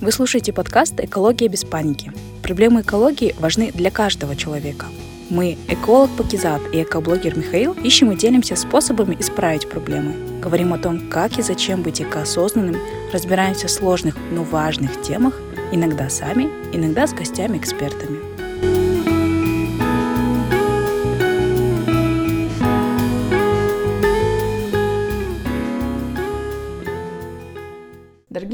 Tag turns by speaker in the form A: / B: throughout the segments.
A: Вы слушаете подкаст «Экология без паники». Проблемы экологии важны для каждого человека. Мы, эколог Пакизат и экоблогер Михаил, ищем и делимся способами исправить проблемы. Говорим о том, как и зачем быть экоосознанным, разбираемся в сложных, но важных темах, иногда сами, иногда с гостями-экспертами.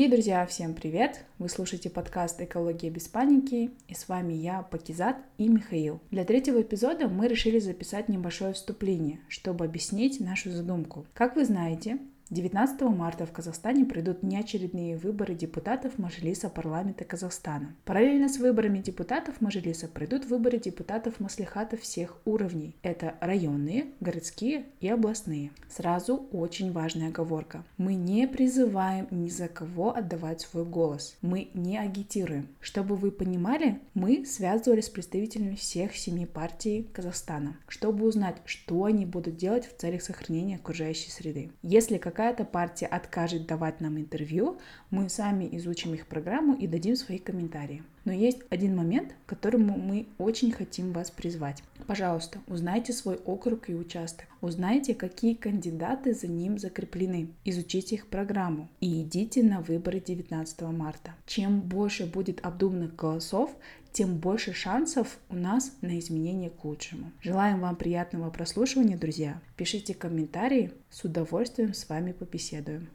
A: Дорогие друзья, всем привет! Вы слушаете подкаст «Экология без паники» и с вами я, Пакизат и Михаил. Для третьего эпизода мы решили записать небольшое вступление, чтобы объяснить нашу задумку. Как вы знаете, 19 марта в Казахстане пройдут неочередные выборы депутатов Мажилиса парламента Казахстана. Параллельно с выборами депутатов Мажилиса пройдут выборы депутатов Маслихата всех уровней. Это районные, городские и областные. Сразу очень важная оговорка. Мы не призываем ни за кого отдавать свой голос. Мы не агитируем. Чтобы вы понимали, мы связывались с представителями всех семи партий Казахстана, чтобы узнать, что они будут делать в целях сохранения окружающей среды. Если как какая-то партия откажет давать нам интервью, мы сами изучим их программу и дадим свои комментарии. Но есть один момент, к которому мы очень хотим вас призвать. Пожалуйста, узнайте свой округ и участок. Узнайте, какие кандидаты за ним закреплены. Изучите их программу и идите на выборы 19 марта. Чем больше будет обдуманных голосов, тем больше шансов у нас на изменение к лучшему. Желаем вам приятного прослушивания, друзья. Пишите комментарии, с удовольствием с вами побеседуем.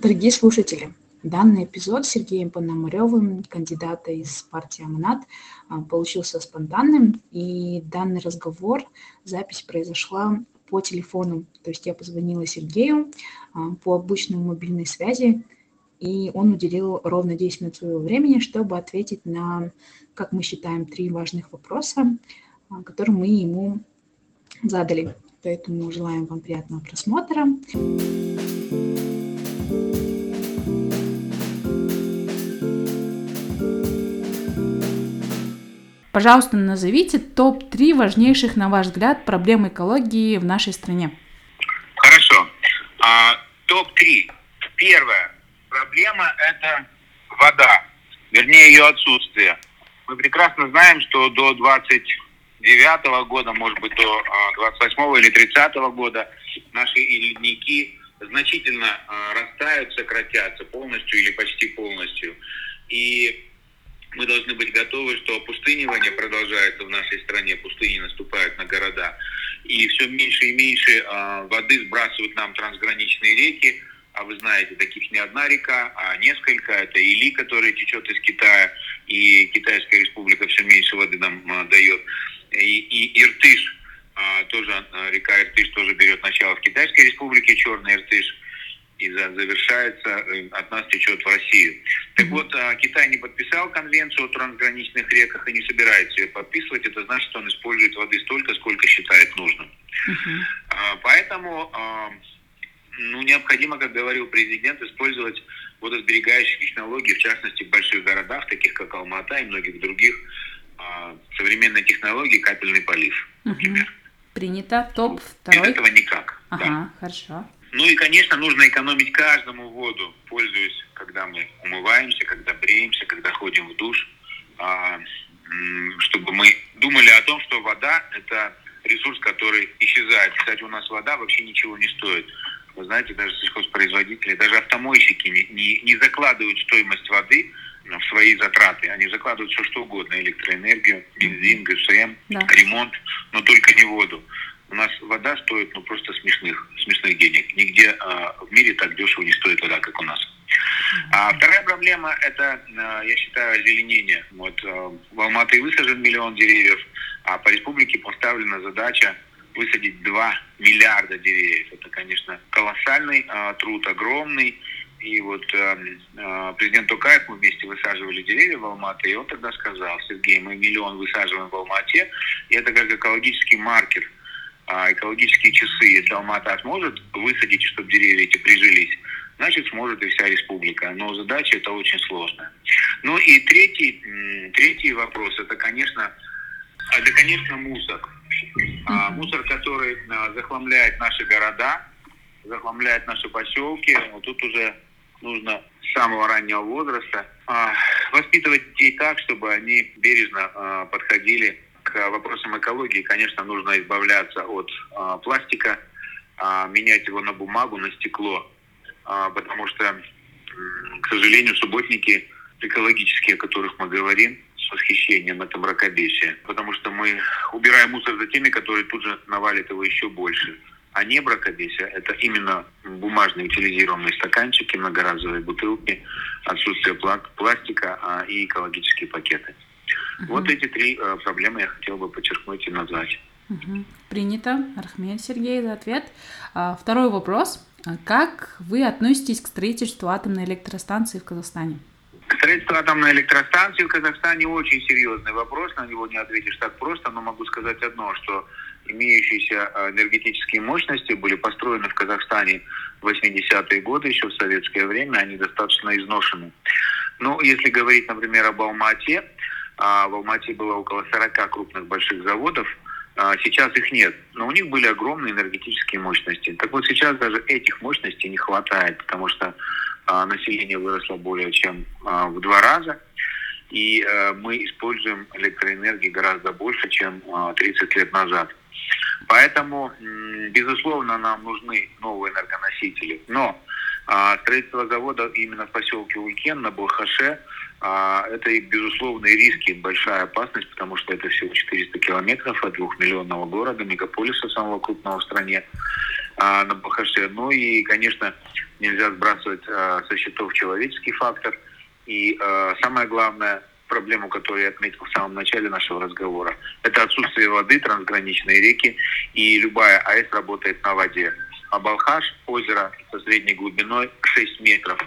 B: Дорогие слушатели, Данный эпизод Сергеем Пономаревым, кандидата из партии Аманат, а, получился спонтанным, и данный разговор, запись произошла по телефону. То есть я позвонила Сергею а, по обычной мобильной связи, и он уделил ровно 10 минут своего времени, чтобы ответить на, как мы считаем, три важных вопроса, а, которые мы ему задали. Поэтому желаем вам приятного просмотра.
A: Пожалуйста, назовите топ-3 важнейших, на ваш взгляд, проблем экологии в нашей стране.
C: Хорошо. А, топ-3. Первое проблема – это вода, вернее ее отсутствие. Мы прекрасно знаем, что до 29 года, может быть, до 28 а, или 30 года наши ледники значительно а, растают, сократятся полностью или почти полностью. И мы должны быть готовы, что опустынивание продолжается в нашей стране, пустыни наступают на города, и все меньше и меньше э, воды сбрасывают нам трансграничные реки, а вы знаете, таких не одна река, а несколько. Это Или, которая течет из Китая, и Китайская республика все меньше воды нам а, дает. И, и Иртыш, а, тоже а, река Иртыш тоже берет начало в Китайской республике, Черный Иртыш, и завершается, э, от нас течет в Россию. Так вот, Китай не подписал конвенцию о трансграничных реках и не собирается ее подписывать. Это значит, что он использует воды столько, сколько считает нужным. Uh-huh. Поэтому ну, необходимо, как говорил президент, использовать водосберегающие технологии, в частности, в больших городах, таких как Алмата и многих других, а, современные технологии, капельный полив, например. Угу.
A: Принято. Топ второй.
C: Без этого никак.
A: Ага, да. хорошо.
C: Ну и, конечно, нужно экономить каждому воду, пользуясь, когда мы умываемся, когда бреемся, когда ходим в душ, а, чтобы мы думали о том, что вода – это ресурс, который исчезает. Кстати, у нас вода вообще ничего не стоит. Вы знаете, даже сельхозпроизводители, даже автомойщики не, не, не закладывают стоимость воды в свои затраты. Они закладывают все что угодно, электроэнергию, бензин, ГСМ, да. ремонт, но только не воду. У нас вода стоит ну, просто смешных, смешных денег. Нигде а, в мире так дешево не стоит вода, как у нас. А вторая проблема – это, а, я считаю, озеленение. Вот а, в Алматы высажен миллион деревьев, а по республике поставлена задача высадить 2 миллиарда деревьев. Это, конечно, колоссальный э, труд, огромный. И вот э, э, президент Токаев, мы вместе высаживали деревья в Алмате, и он тогда сказал, Сергей, мы миллион высаживаем в Алмате, и это как экологический маркер, э, экологические часы. Если Алмата сможет высадить, чтобы деревья эти прижились, значит сможет и вся республика. Но задача это очень сложная. Ну и третий, третий вопрос, это, конечно, это, конечно, мусор. А, мусор, который а, захламляет наши города, захламляет наши поселки. Вот тут уже нужно с самого раннего возраста а, воспитывать детей так, чтобы они бережно а, подходили к вопросам экологии. Конечно, нужно избавляться от а, пластика, менять его на бумагу, на стекло, потому что, к сожалению, субботники экологические, о которых мы говорим, с восхищением, это мракобесие. Потому что мы убираем мусор за теми, которые тут же навалят его еще больше. А не бракобесие – это именно бумажные утилизированные стаканчики, многоразовые бутылки, отсутствие пластика а, и экологические пакеты. Угу. Вот эти три э, проблемы я хотел бы подчеркнуть и назвать.
A: Угу. Принято. Архмед Сергей за ответ. А, второй вопрос. Как вы относитесь к строительству атомной электростанции в Казахстане?
C: Строительство атомной электростанции в Казахстане очень серьезный вопрос, на него не ответишь так просто, но могу сказать одно, что имеющиеся э, энергетические мощности были построены в Казахстане в 80-е годы, еще в советское время, они достаточно изношены. Ну, если говорить, например, об Алмате, а, в Алмате было около 40 крупных больших заводов, а, Сейчас их нет, но у них были огромные энергетические мощности. Так вот сейчас даже этих мощностей не хватает, потому что а, население выросло более чем в два раза, и э, мы используем электроэнергии гораздо больше, чем 30 лет назад. Поэтому, безусловно, нам нужны новые энергоносители. Но а, строительство завода именно в поселке Улькен на Балхаше а, это и безусловные риски, большая опасность, потому что это всего 400 километров от двухмиллионного города, мегаполиса самого крупного в стране а, на Балхаше. Ну и, конечно, нельзя сбрасывать а, со счетов человеческий фактор. И а, самое главное – проблему, которую я отметил в самом начале нашего разговора. Это отсутствие воды, трансграничные реки, и любая АЭС работает на воде. А Балхаш – озеро со средней глубиной 6 метров.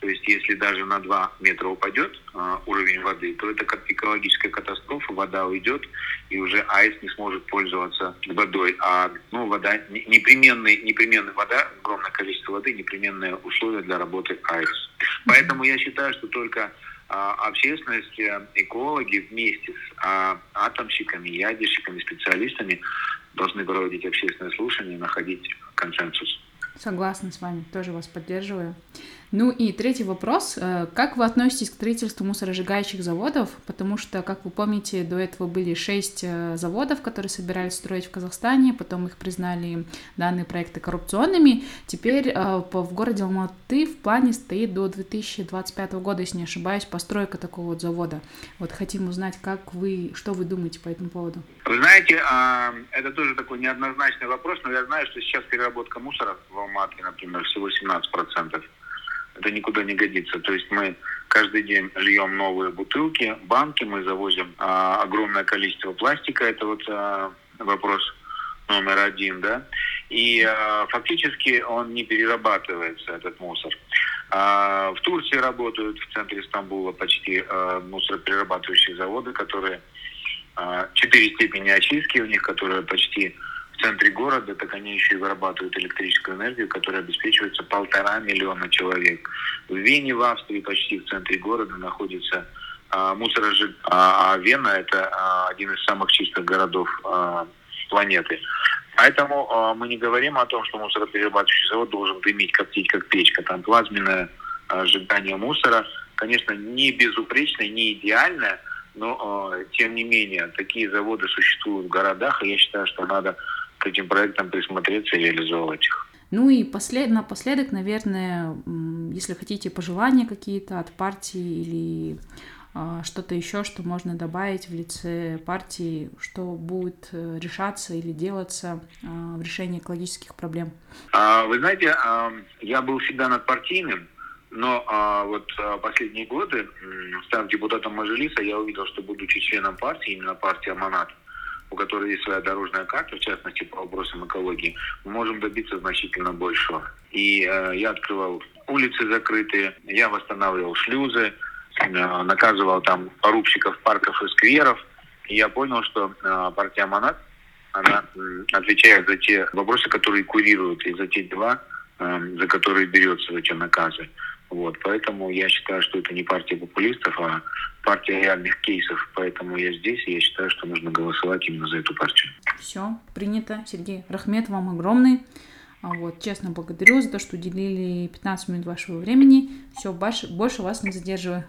C: То есть, если даже на 2 метра упадет э, уровень воды, то это как экологическая катастрофа, вода уйдет, и уже АЭС не сможет пользоваться водой. А ну, вода, непременный, непременная вода, огромное количество воды, непременное условие для работы АЭС. Поэтому я считаю, что только а, общественность, э, экологи вместе с а, атомщиками, ядерщиками, специалистами должны проводить общественное слушание и находить консенсус.
A: Согласна с вами, тоже вас поддерживаю. Ну и третий вопрос. Э, как вы относитесь к строительству мусоросжигающих заводов? Потому что, как вы помните, до этого были шесть э, заводов, которые собирались строить в Казахстане, потом их признали данные проекты коррупционными. Теперь э, в городе Алматы в плане стоит до 2025 года, если не ошибаюсь, постройка такого вот завода. Вот хотим узнать, как вы, что вы думаете по этому поводу?
C: Вы знаете, а, это тоже такой неоднозначный вопрос, но я знаю, что сейчас переработка мусора в Алмате, например, всего 17% это никуда не годится. То есть мы каждый день льем новые бутылки, банки, мы завозим а, огромное количество пластика, это вот а, вопрос номер один, да, и а, фактически он не перерабатывается, этот мусор. А, в Турции работают в центре Стамбула почти а, мусороперерабатывающие заводы, которые а, четыре степени очистки у них, которые почти в центре города, так они еще и вырабатывают электрическую энергию, которая обеспечивается полтора миллиона человек. В Вене, в Австрии, почти в центре города находится а, а, а Вена – это а, один из самых чистых городов а, планеты. Поэтому мы не говорим о том, что мусороперерабатывающий завод должен дымить, коптить, как печка. Там плазменное сжигание мусора, конечно, не безупречное, не идеальное, но, тем не менее, такие заводы существуют в городах, и я считаю, что надо к этим проектам присмотреться и реализовывать их.
A: Ну и послед... напоследок, наверное, если хотите пожелания какие-то от партии или а, что-то еще, что можно добавить в лице партии, что будет э, решаться или делаться а, в решении экологических проблем?
C: А, вы знаете, я был всегда над партийным, но вот последние годы, став депутатом Мажилиса, я увидел, что будучи членом партии, именно партии Аманат, у которой есть своя дорожная карта, в частности по вопросам экологии, мы можем добиться значительно большего. И э, я открывал улицы закрытые, я восстанавливал шлюзы, э, наказывал там порубщиков парков и скверов. И я понял, что э, партия Монат, она э, отвечает за те вопросы, которые курируют, и за те дела, за которые берется за те наказы. Вот, поэтому я считаю, что это не партия популистов, а партия реальных кейсов. Поэтому я здесь, и я считаю, что нужно голосовать именно за эту партию.
A: Все, принято. Сергей Рахмет, вам огромный. А вот, честно благодарю за то, что уделили 15 минут вашего времени. Все, больше, больше вас не задерживаю.